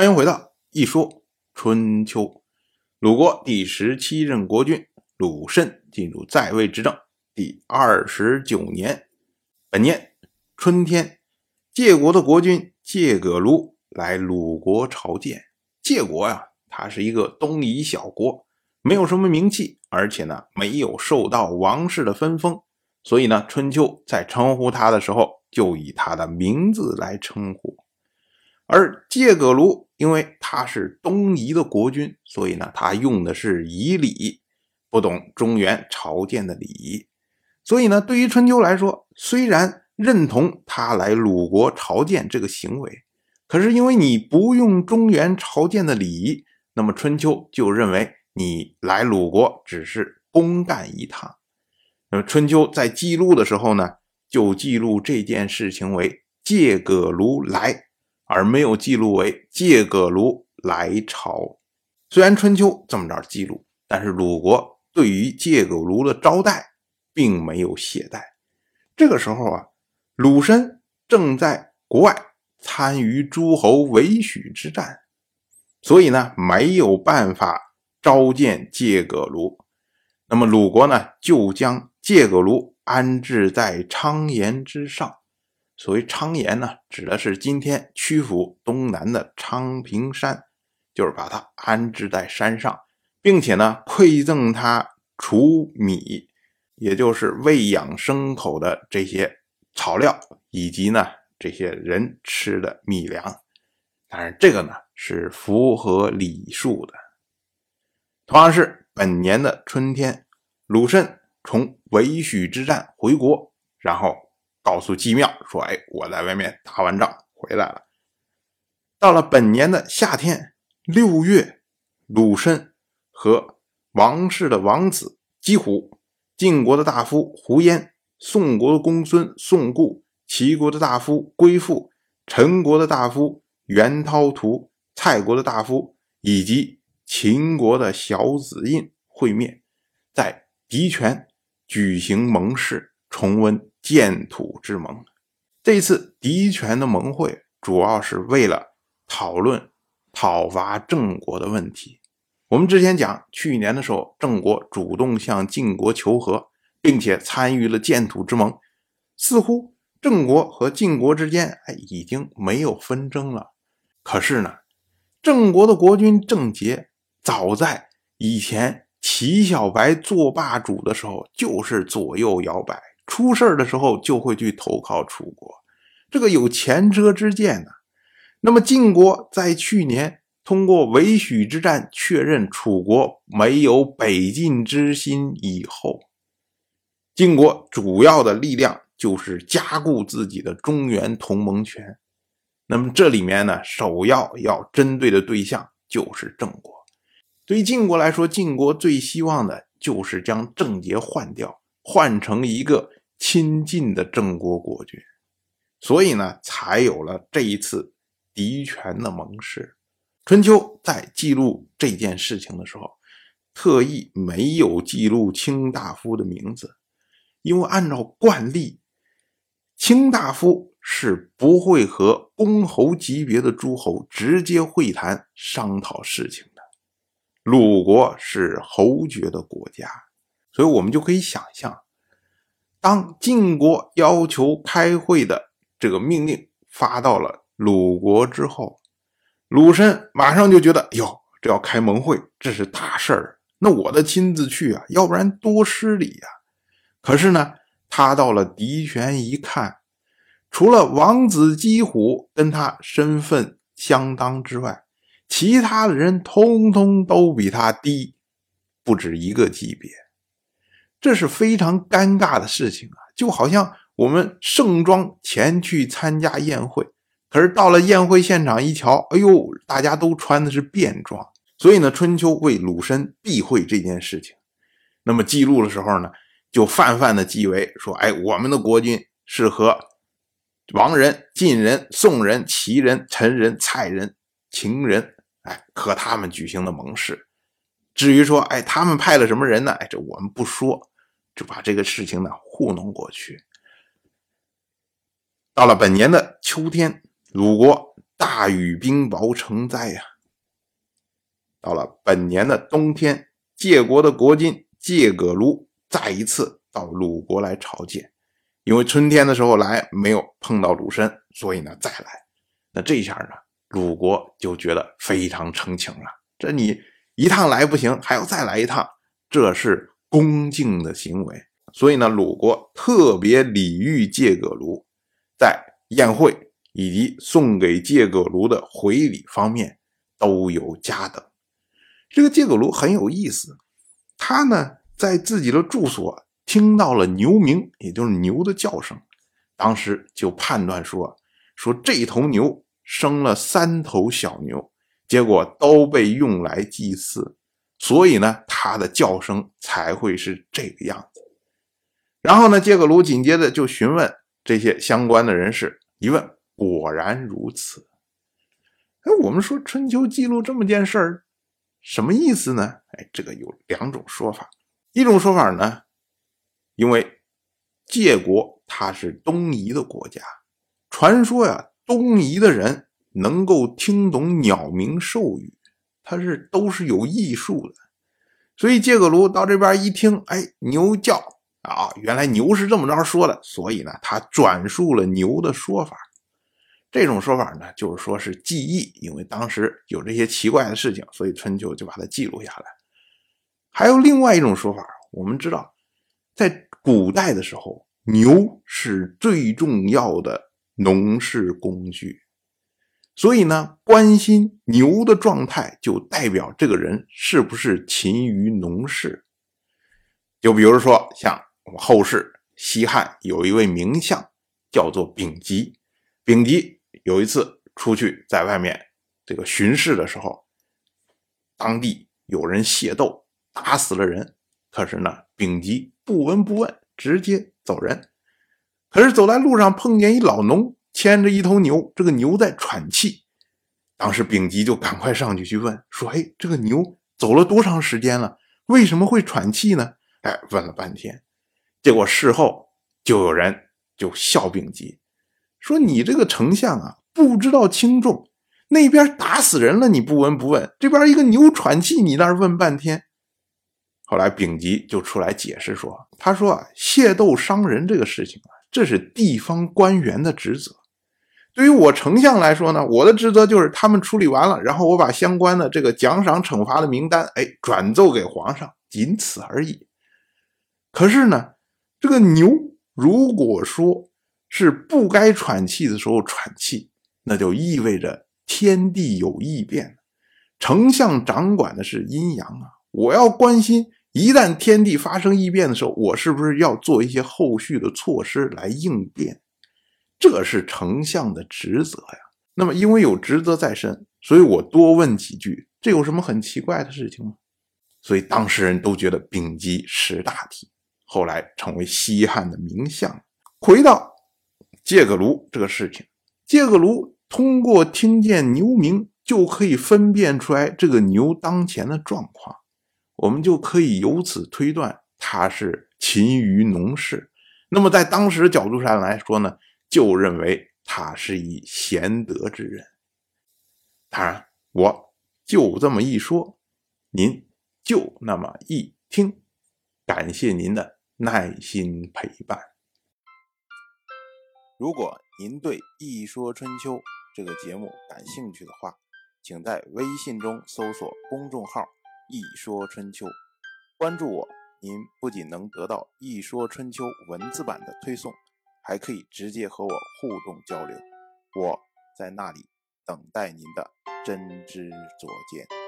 欢迎回到一说春秋。鲁国第十七任国君鲁慎进入在位执政第二十九年，本年春天，介国的国君介葛卢来鲁国朝见。介国呀，它是一个东夷小国，没有什么名气，而且呢，没有受到王室的分封，所以呢，春秋在称呼他的时候，就以他的名字来称呼。而介葛卢，因为他是东夷的国君，所以呢，他用的是夷礼，不懂中原朝见的礼仪。所以呢，对于春秋来说，虽然认同他来鲁国朝见这个行为，可是因为你不用中原朝见的礼仪，那么春秋就认为你来鲁国只是公干一趟。那么春秋在记录的时候呢，就记录这件事情为介葛卢来。而没有记录为介葛卢来朝。虽然春秋这么着记录，但是鲁国对于介葛卢的招待并没有懈怠。这个时候啊，鲁申正在国外参与诸侯围许之战，所以呢没有办法召见介葛卢。那么鲁国呢就将介葛卢安置在昌岩之上。所谓昌岩呢，指的是今天曲阜东南的昌平山，就是把它安置在山上，并且呢，馈赠他储米，也就是喂养牲口的这些草料，以及呢这些人吃的米粮。当然，这个呢是符合礼数的。同样是本年的春天，鲁慎从韦许之战回国，然后。告诉姬庙说：“哎，我在外面打完仗回来了。到了本年的夏天六月，鲁申和王氏的王子姬虎、晋国的大夫胡延、宋国的公孙宋固、齐国的大夫归父、陈国的大夫袁涛图、蔡国的大夫以及秦国的小子印会面，在狄泉举行盟誓，重温。”建土之盟，这次敌权的盟会主要是为了讨论讨伐郑国的问题。我们之前讲，去年的时候，郑国主动向晋国求和，并且参与了建土之盟，似乎郑国和晋国之间哎已经没有纷争了。可是呢，郑国的国君郑杰早在以前齐小白做霸主的时候，就是左右摇摆。出事的时候就会去投靠楚国，这个有前车之鉴呢。那么晋国在去年通过韦许之战确认楚国没有北进之心以后，晋国主要的力量就是加固自己的中原同盟权。那么这里面呢，首要要针对的对象就是郑国。对于晋国来说，晋国最希望的就是将郑杰换掉，换成一个。亲近的郑国国君，所以呢，才有了这一次嫡权的盟誓。春秋在记录这件事情的时候，特意没有记录卿大夫的名字，因为按照惯例，卿大夫是不会和公侯级别的诸侯直接会谈商讨事情的。鲁国是侯爵的国家，所以我们就可以想象。当晋国要求开会的这个命令发到了鲁国之后，鲁申马上就觉得哟，这要开盟会，这是大事儿，那我得亲自去啊，要不然多失礼呀。可是呢，他到了狄泉一看，除了王子姬虎跟他身份相当之外，其他的人通通都比他低不止一个级别。这是非常尴尬的事情啊，就好像我们盛装前去参加宴会，可是到了宴会现场一瞧，哎呦，大家都穿的是便装，所以呢，春秋为鲁申避讳这件事情。那么记录的时候呢，就泛泛的记为说，哎，我们的国君是和王人、晋人、宋人、齐人、陈人、蔡人、秦人，哎，和他们举行的盟誓。至于说，哎，他们派了什么人呢？哎，这我们不说。就把这个事情呢糊弄过去。到了本年的秋天，鲁国大雨冰雹成灾呀。到了本年的冬天，借国的国君借葛庐再一次到鲁国来朝见，因为春天的时候来没有碰到鲁申，所以呢再来。那这下呢，鲁国就觉得非常成情了。这你一趟来不行，还要再来一趟，这是恭敬的行为。所以呢，鲁国特别礼遇借葛庐，在宴会以及送给借葛庐的回礼方面都有加等。这个借葛庐很有意思，他呢在自己的住所听到了牛鸣，也就是牛的叫声，当时就判断说，说这头牛生了三头小牛，结果都被用来祭祀，所以呢，它的叫声才会是这个样子。然后呢，借葛庐紧接着就询问这些相关的人士，一问果然如此。哎，我们说春秋记录这么件事儿。什么意思呢？哎，这个有两种说法。一种说法呢，因为借国它是东夷的国家，传说呀，东夷的人能够听懂鸟鸣兽语，他是都是有艺术的。所以借葛庐到这边一听，哎，牛叫啊，原来牛是这么着说的，所以呢，他转述了牛的说法。这种说法呢，就是说是记忆，因为当时有这些奇怪的事情，所以春秋就把它记录下来。还有另外一种说法，我们知道，在古代的时候，牛是最重要的农事工具，所以呢，关心牛的状态，就代表这个人是不是勤于农事。就比如说，像我们后世西汉有一位名相，叫做丙吉，丙吉。有一次出去在外面这个巡视的时候，当地有人械斗，打死了人。可是呢，丙吉不闻不问，直接走人。可是走在路上碰见一老农牵着一头牛，这个牛在喘气。当时丙吉就赶快上去去问，说：“哎，这个牛走了多长时间了？为什么会喘气呢？”哎，问了半天，结果事后就有人就笑丙吉。说你这个丞相啊，不知道轻重，那边打死人了你不闻不问，这边一个牛喘气你那儿问半天。后来丙吉就出来解释说，他说啊，械斗伤人这个事情啊，这是地方官员的职责。对于我丞相来说呢，我的职责就是他们处理完了，然后我把相关的这个奖赏惩罚的名单，哎，转奏给皇上，仅此而已。可是呢，这个牛如果说。是不该喘气的时候喘气，那就意味着天地有异变。丞相掌管的是阴阳啊，我要关心，一旦天地发生异变的时候，我是不是要做一些后续的措施来应变？这是丞相的职责呀。那么，因为有职责在身，所以我多问几句，这有什么很奇怪的事情吗？所以当事人都觉得丙吉识大体，后来成为西汉的名相。回到。借个炉这个事情，借个炉通过听见牛鸣就可以分辨出来这个牛当前的状况，我们就可以由此推断他是勤于农事。那么在当时角度上来说呢，就认为他是一贤德之人。当然，我就这么一说，您就那么一听，感谢您的耐心陪伴。如果您对《一说春秋》这个节目感兴趣的话，请在微信中搜索公众号“一说春秋”，关注我。您不仅能得到《一说春秋》文字版的推送，还可以直接和我互动交流。我在那里等待您的真知灼见。